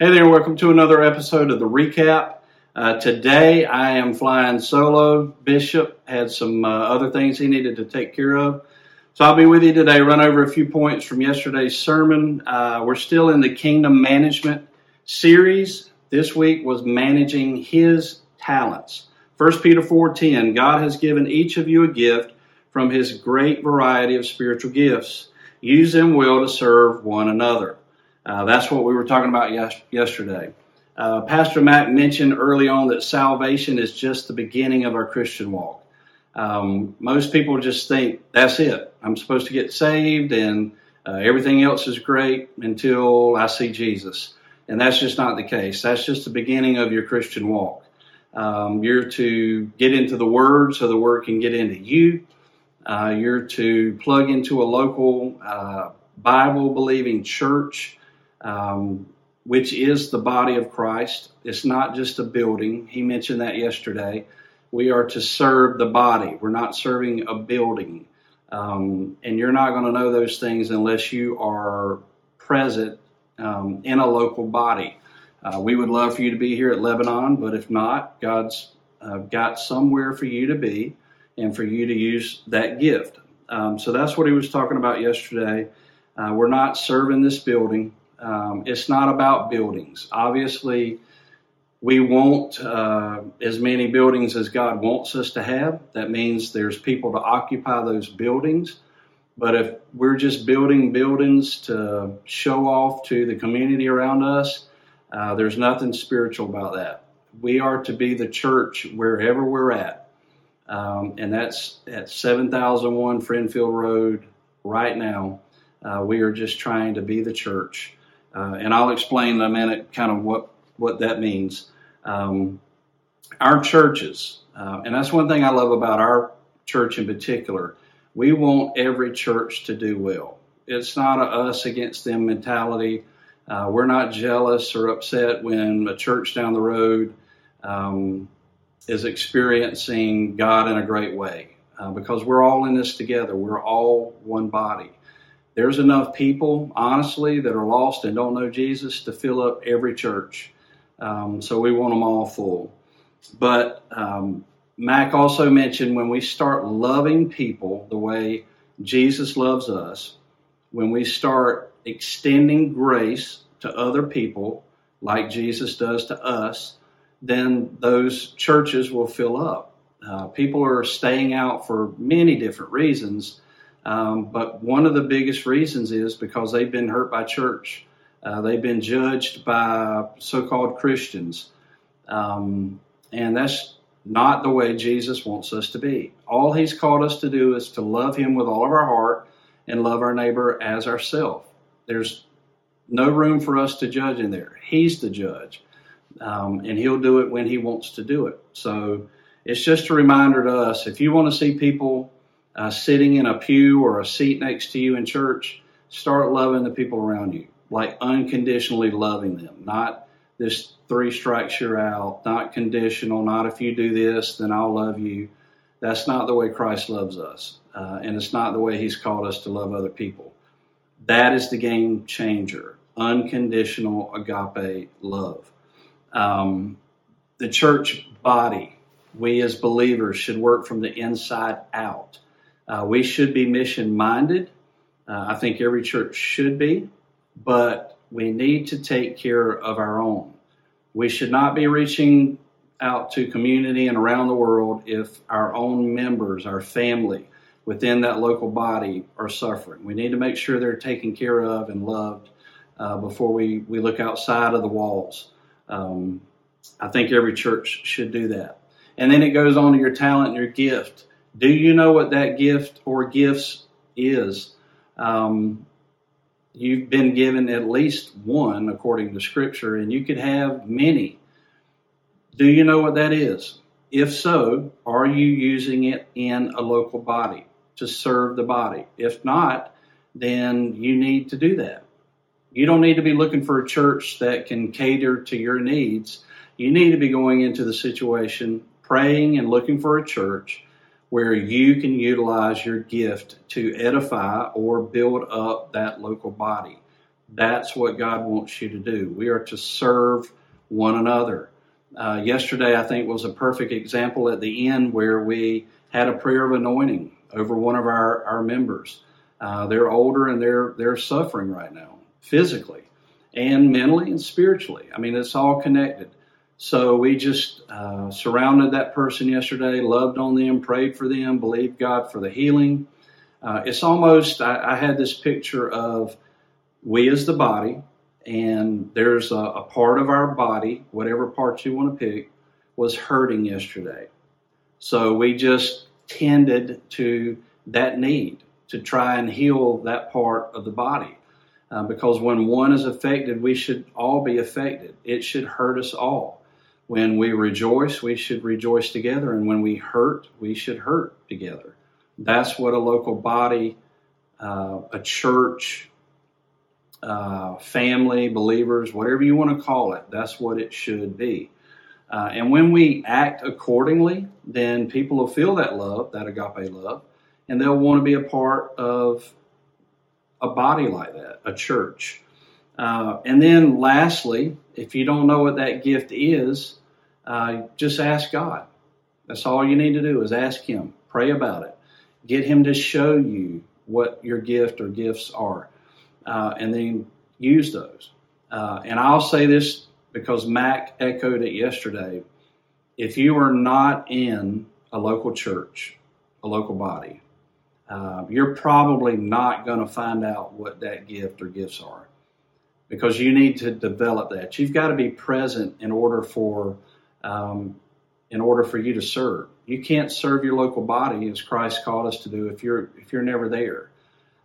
Hey there, welcome to another episode of the recap. Uh, today I am flying solo. Bishop had some uh, other things he needed to take care of. So I'll be with you today, run over a few points from yesterday's sermon. Uh, we're still in the kingdom management series. This week was managing his talents. 1 Peter 4:10, God has given each of you a gift from his great variety of spiritual gifts. Use them well to serve one another. Uh, that's what we were talking about yes- yesterday. Uh, Pastor Mac mentioned early on that salvation is just the beginning of our Christian walk. Um, most people just think that's it. I'm supposed to get saved and uh, everything else is great until I see Jesus. And that's just not the case. That's just the beginning of your Christian walk. Um, you're to get into the Word so the Word can get into you. Uh, you're to plug into a local uh, Bible believing church um, which is the body of Christ. It's not just a building. He mentioned that yesterday. We are to serve the body. We're not serving a building. Um, and you're not going to know those things unless you are present um, in a local body. Uh, we would love for you to be here at Lebanon, but if not, God's uh, got somewhere for you to be and for you to use that gift. Um, so that's what he was talking about yesterday. Uh, we're not serving this building. Um, it's not about buildings. Obviously, we want uh, as many buildings as God wants us to have. That means there's people to occupy those buildings. But if we're just building buildings to show off to the community around us, uh, there's nothing spiritual about that. We are to be the church wherever we're at. Um, and that's at 7001 Friendfield Road right now. Uh, we are just trying to be the church uh, and I'll explain in a minute kind of what, what that means. Um, our churches, uh, and that's one thing I love about our church in particular, we want every church to do well. It's not a us against them mentality. Uh, we're not jealous or upset when a church down the road um, is experiencing God in a great way uh, because we're all in this together. We're all one body. There's enough people, honestly, that are lost and don't know Jesus to fill up every church. Um, so we want them all full. But um, Mac also mentioned when we start loving people the way Jesus loves us, when we start extending grace to other people like Jesus does to us, then those churches will fill up. Uh, people are staying out for many different reasons. Um, but one of the biggest reasons is because they've been hurt by church. Uh, they've been judged by so called Christians. Um, and that's not the way Jesus wants us to be. All he's called us to do is to love him with all of our heart and love our neighbor as ourselves. There's no room for us to judge in there. He's the judge. Um, and he'll do it when he wants to do it. So it's just a reminder to us if you want to see people uh, sitting in a pew or a seat next to you in church, start loving the people around you, like unconditionally loving them, not this three strikes you're out, not conditional, not if you do this, then I'll love you. That's not the way Christ loves us, uh, and it's not the way He's called us to love other people. That is the game changer unconditional agape love. Um, the church body, we as believers should work from the inside out. Uh, we should be mission minded. Uh, I think every church should be, but we need to take care of our own. We should not be reaching out to community and around the world if our own members, our family within that local body are suffering. We need to make sure they're taken care of and loved uh, before we, we look outside of the walls. Um, I think every church should do that. And then it goes on to your talent and your gift. Do you know what that gift or gifts is? Um, you've been given at least one according to Scripture, and you could have many. Do you know what that is? If so, are you using it in a local body to serve the body? If not, then you need to do that. You don't need to be looking for a church that can cater to your needs. You need to be going into the situation, praying and looking for a church where you can utilize your gift to edify or build up that local body. That's what God wants you to do. We are to serve one another. Uh, yesterday, I think, was a perfect example at the end where we had a prayer of anointing over one of our, our members. Uh, they're older and they're they're suffering right now, physically and mentally and spiritually. I mean, it's all connected. So we just uh, surrounded that person yesterday, loved on them, prayed for them, believed God for the healing. Uh, it's almost, I, I, had this picture of we as the body, and there's a, a part of our body, whatever part you want to pick, was hurting yesterday. So we just tended to that need to try and heal that part of the body. Uh, because when one is affected, we should all be affected. It should hurt us all. When we rejoice, we should rejoice together. And when we hurt, we should hurt together. That's what a local body, uh, a church, uh, family, believers, whatever you want to call it, that's what it should be. Uh, and when we act accordingly, then people will feel that love, that agape love, and they'll want to be a part of a body like that, a church. Uh, and then lastly, if you don't know what that gift is, uh, just ask God. That's all you need to do is ask Him. Pray about it. Get Him to show you what your gift or gifts are, uh, and then use those. Uh, and I'll say this because Mac echoed it yesterday. If you are not in a local church, a local body, uh, you're probably not going to find out what that gift or gifts are because you need to develop that. You've got to be present in order for um, in order for you to serve. You can't serve your local body as Christ called us to do if you're if you're never there.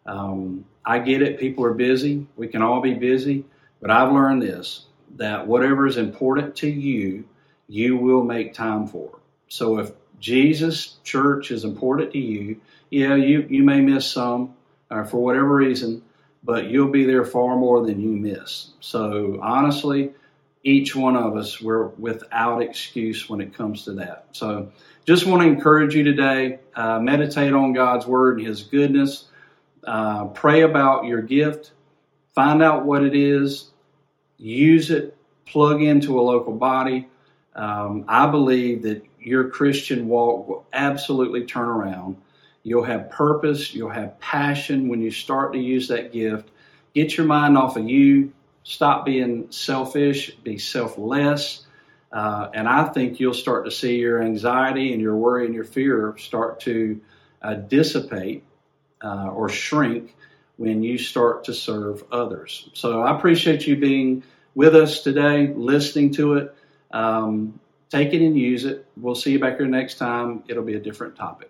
Um, I get it. People are busy. We can all be busy, but I've learned this: that whatever is important to you, you will make time for. So if Jesus church is important to you, yeah, you, you may miss some uh, for whatever reason, but you'll be there far more than you miss. So honestly, each one of us, we're without excuse when it comes to that. So just want to encourage you today, uh, meditate on God's word and his goodness. Uh, pray about your gift. Find out what it is. Use it. Plug into a local body. Um, I believe that your Christian walk will absolutely turn around. You'll have purpose, you'll have passion when you start to use that gift. Get your mind off of you, stop being selfish, be selfless. Uh, and I think you'll start to see your anxiety and your worry and your fear start to uh, dissipate uh, or shrink when you start to serve others. So I appreciate you being with us today, listening to it. Um, take it and use it. We'll see you back here next time. It'll be a different topic.